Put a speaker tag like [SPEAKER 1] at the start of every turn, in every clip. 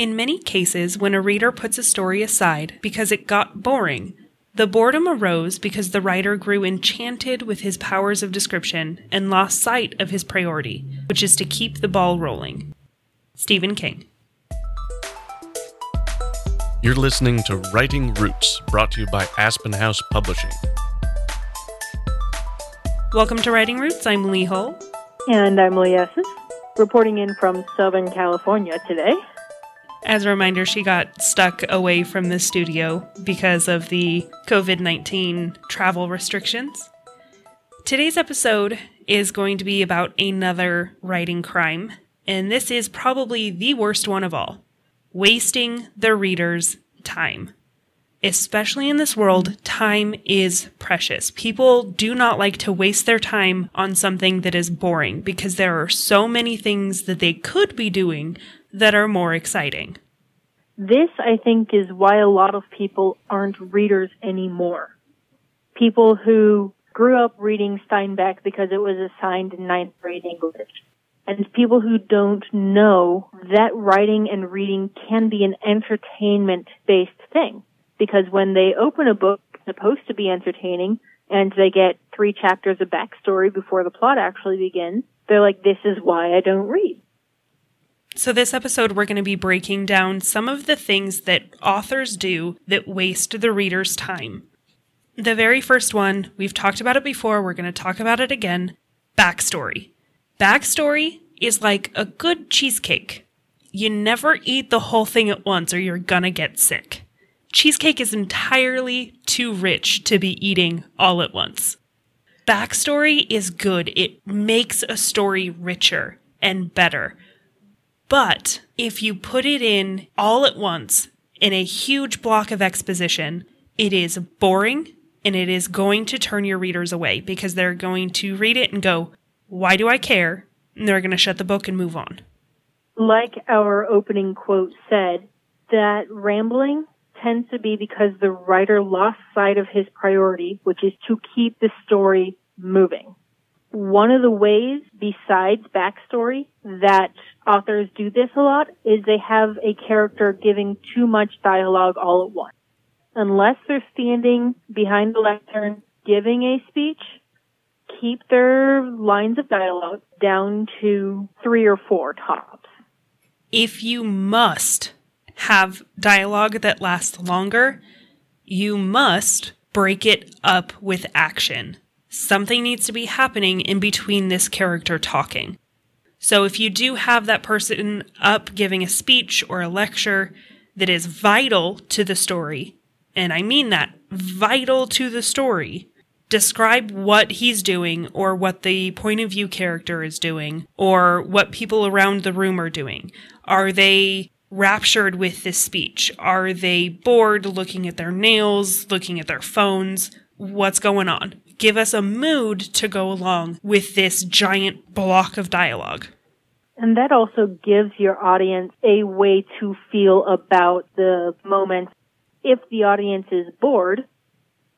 [SPEAKER 1] In many cases, when a reader puts a story aside because it got boring, the boredom arose because the writer grew enchanted with his powers of description and lost sight of his priority, which is to keep the ball rolling. Stephen King.
[SPEAKER 2] You're listening to Writing Roots, brought to you by Aspen House Publishing.
[SPEAKER 1] Welcome to Writing Roots. I'm Lee Hull.
[SPEAKER 3] And I'm Lee Esses, reporting in from Southern California today.
[SPEAKER 1] As a reminder, she got stuck away from the studio because of the COVID 19 travel restrictions. Today's episode is going to be about another writing crime, and this is probably the worst one of all wasting the reader's time. Especially in this world, time is precious. People do not like to waste their time on something that is boring because there are so many things that they could be doing that are more exciting.
[SPEAKER 3] This, I think, is why a lot of people aren't readers anymore. People who grew up reading Steinbeck because it was assigned in ninth grade English. And people who don't know that writing and reading can be an entertainment based thing. Because when they open a book supposed to be entertaining and they get three chapters of backstory before the plot actually begins, they're like, this is why I don't read.
[SPEAKER 1] So, this episode, we're going to be breaking down some of the things that authors do that waste the reader's time. The very first one, we've talked about it before, we're going to talk about it again backstory. Backstory is like a good cheesecake. You never eat the whole thing at once or you're gonna get sick. Cheesecake is entirely too rich to be eating all at once. Backstory is good. It makes a story richer and better. But if you put it in all at once in a huge block of exposition, it is boring and it is going to turn your readers away because they're going to read it and go, Why do I care? And they're going to shut the book and move on.
[SPEAKER 3] Like our opening quote said, that rambling tends to be because the writer lost sight of his priority, which is to keep the story moving. One of the ways, besides backstory, that authors do this a lot is they have a character giving too much dialogue all at once. Unless they're standing behind the lectern giving a speech, keep their lines of dialogue down to three or four tops.
[SPEAKER 1] If you must have dialogue that lasts longer, you must break it up with action. Something needs to be happening in between this character talking. So if you do have that person up giving a speech or a lecture that is vital to the story, and I mean that vital to the story, describe what he's doing or what the point of view character is doing or what people around the room are doing. Are they raptured with this speech? Are they bored looking at their nails, looking at their phones? What's going on? Give us a mood to go along with this giant block of dialogue.
[SPEAKER 3] And that also gives your audience a way to feel about the moment. If the audience is bored,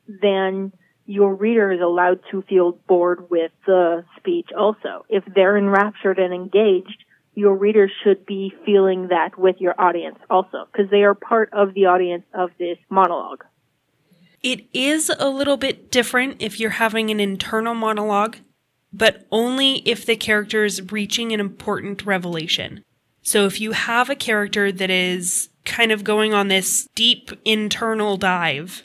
[SPEAKER 3] then your reader is allowed to feel bored with the speech also. If they're enraptured and engaged, your reader should be feeling that with your audience also, because they are part of the audience of this monologue.
[SPEAKER 1] It is a little bit different if you're having an internal monologue, but only if the character is reaching an important revelation. So if you have a character that is kind of going on this deep internal dive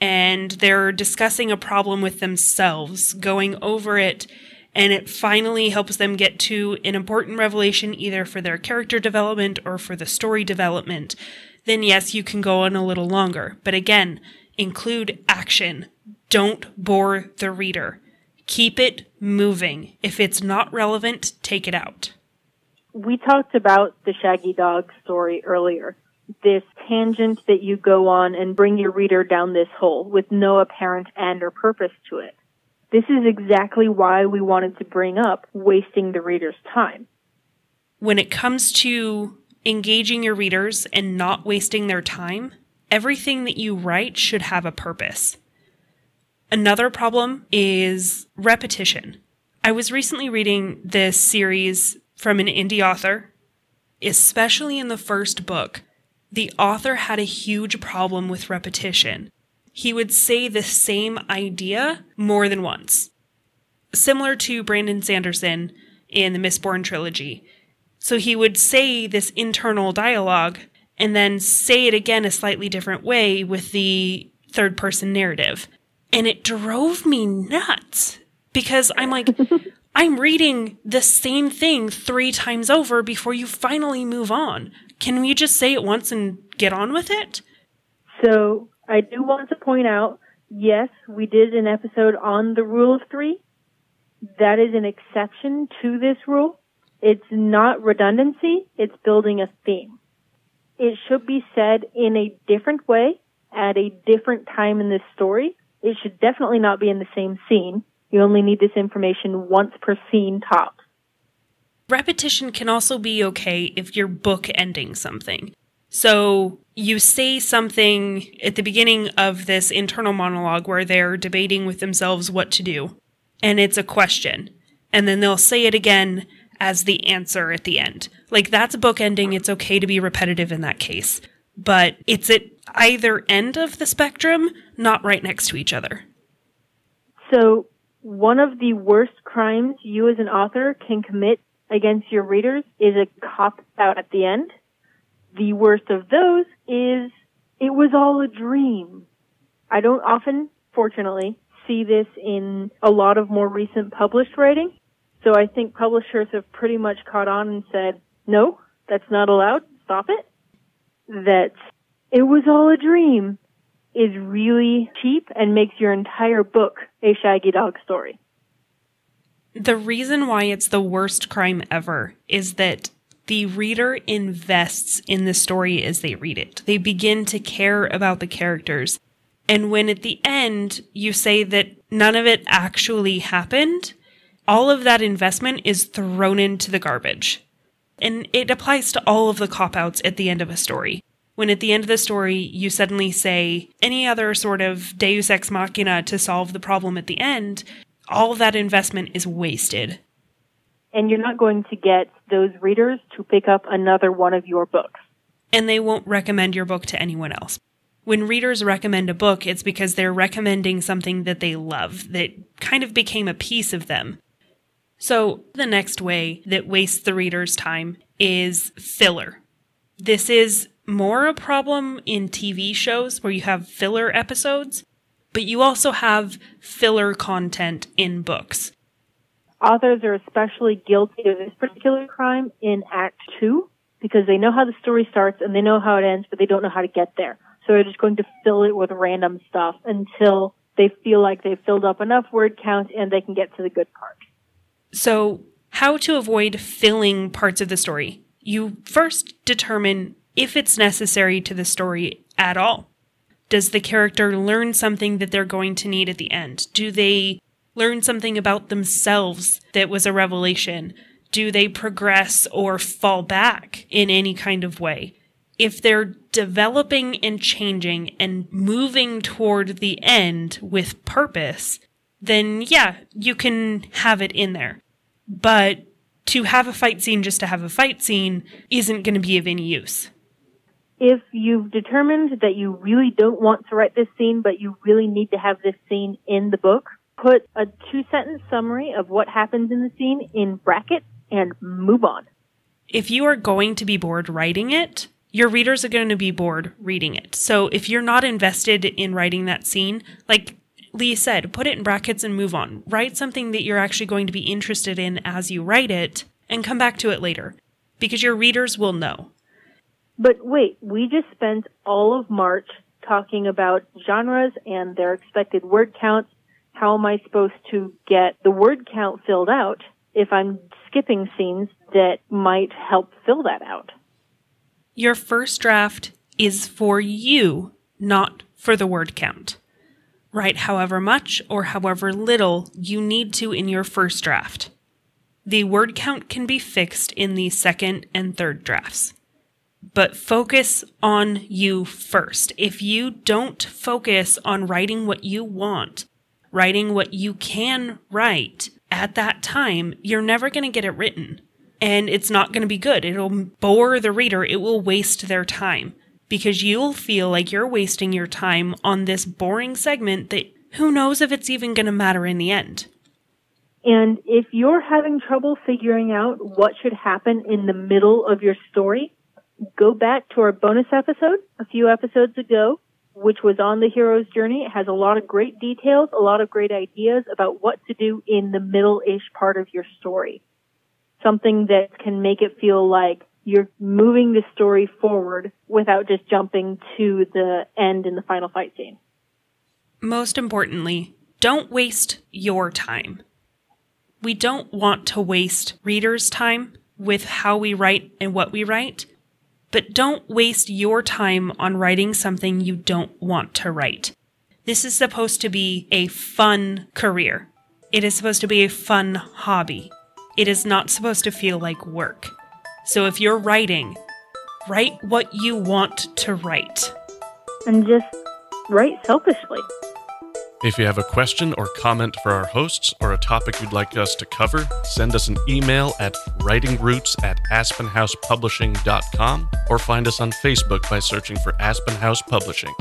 [SPEAKER 1] and they're discussing a problem with themselves, going over it, and it finally helps them get to an important revelation either for their character development or for the story development, then yes, you can go on a little longer. But again, include action. Don't bore the reader. Keep it moving. If it's not relevant, take it out.
[SPEAKER 3] We talked about the Shaggy Dog story earlier. This tangent that you go on and bring your reader down this hole with no apparent end or purpose to it. This is exactly why we wanted to bring up wasting the reader's time.
[SPEAKER 1] When it comes to engaging your readers and not wasting their time, everything that you write should have a purpose. Another problem is repetition. I was recently reading this series from an indie author. especially in the first book, the author had a huge problem with repetition. He would say the same idea more than once. Similar to Brandon Sanderson in the Mistborn trilogy. So he would say this internal dialogue and then say it again a slightly different way with the third person narrative. And it drove me nuts because I'm like, I'm reading the same thing three times over before you finally move on. Can we just say it once and get on with it?
[SPEAKER 3] So I do want to point out, yes, we did an episode on the rule of three. That is an exception to this rule. It's not redundancy, it's building a theme. It should be said in a different way at a different time in this story. It should definitely not be in the same scene. You only need this information once per scene tops.
[SPEAKER 1] Repetition can also be okay if you're book ending something. So you say something at the beginning of this internal monologue where they're debating with themselves what to do, and it's a question. And then they'll say it again as the answer at the end. Like that's a book ending. It's okay to be repetitive in that case. But it's at either end of the spectrum, not right next to each other.
[SPEAKER 3] So one of the worst crimes you as an author can commit against your readers is a cop out at the end. The worst of those is it was all a dream. I don't often, fortunately, see this in a lot of more recent published writing. So I think publishers have pretty much caught on and said, no, that's not allowed. Stop it. That it was all a dream is really cheap and makes your entire book a shaggy dog story.
[SPEAKER 1] The reason why it's the worst crime ever is that the reader invests in the story as they read it. They begin to care about the characters. And when at the end you say that none of it actually happened, all of that investment is thrown into the garbage. And it applies to all of the cop outs at the end of a story. When at the end of the story you suddenly say any other sort of deus ex machina to solve the problem at the end, all that investment is wasted.
[SPEAKER 3] And you're not going to get those readers to pick up another one of your books.
[SPEAKER 1] And they won't recommend your book to anyone else. When readers recommend a book, it's because they're recommending something that they love, that kind of became a piece of them. So, the next way that wastes the reader's time is filler. This is more a problem in TV shows where you have filler episodes, but you also have filler content in books.
[SPEAKER 3] Authors are especially guilty of this particular crime in Act 2 because they know how the story starts and they know how it ends, but they don't know how to get there. So they're just going to fill it with random stuff until they feel like they've filled up enough word count and they can get to the good part.
[SPEAKER 1] So, how to avoid filling parts of the story? You first determine if it's necessary to the story at all. Does the character learn something that they're going to need at the end? Do they learn something about themselves that was a revelation? Do they progress or fall back in any kind of way? If they're developing and changing and moving toward the end with purpose, then yeah, you can have it in there. But to have a fight scene just to have a fight scene isn't going to be of any use.
[SPEAKER 3] If you've determined that you really don't want to write this scene, but you really need to have this scene in the book, put a two sentence summary of what happens in the scene in brackets and move on.
[SPEAKER 1] If you are going to be bored writing it, your readers are going to be bored reading it. So if you're not invested in writing that scene, like Lee said, put it in brackets and move on. Write something that you're actually going to be interested in as you write it and come back to it later because your readers will know.
[SPEAKER 3] But wait, we just spent all of March talking about genres and their expected word counts. How am I supposed to get the word count filled out if I'm skipping scenes that might help fill that out?
[SPEAKER 1] Your first draft is for you, not for the word count. Write however much or however little you need to in your first draft. The word count can be fixed in the second and third drafts. But focus on you first. If you don't focus on writing what you want, writing what you can write at that time, you're never going to get it written. and it's not going to be good. It'll bore the reader, it will waste their time because you'll feel like you're wasting your time on this boring segment that who knows if it's even going to matter in the end.
[SPEAKER 3] And if you're having trouble figuring out what should happen in the middle of your story, go back to our bonus episode a few episodes ago, which was on the hero's journey. It has a lot of great details, a lot of great ideas about what to do in the middle-ish part of your story. Something that can make it feel like you're moving the story forward without just jumping to the end in the final fight scene.
[SPEAKER 1] Most importantly, don't waste your time. We don't want to waste readers' time with how we write and what we write, but don't waste your time on writing something you don't want to write. This is supposed to be a fun career. It is supposed to be a fun hobby. It is not supposed to feel like work. So if you're writing, write what you want to write.
[SPEAKER 3] And just write selfishly.
[SPEAKER 2] If you have a question or comment for our hosts or a topic you'd like us to cover, send us an email at writingroots at aspenhousepublishing.com or find us on Facebook by searching for Aspen House Publishing.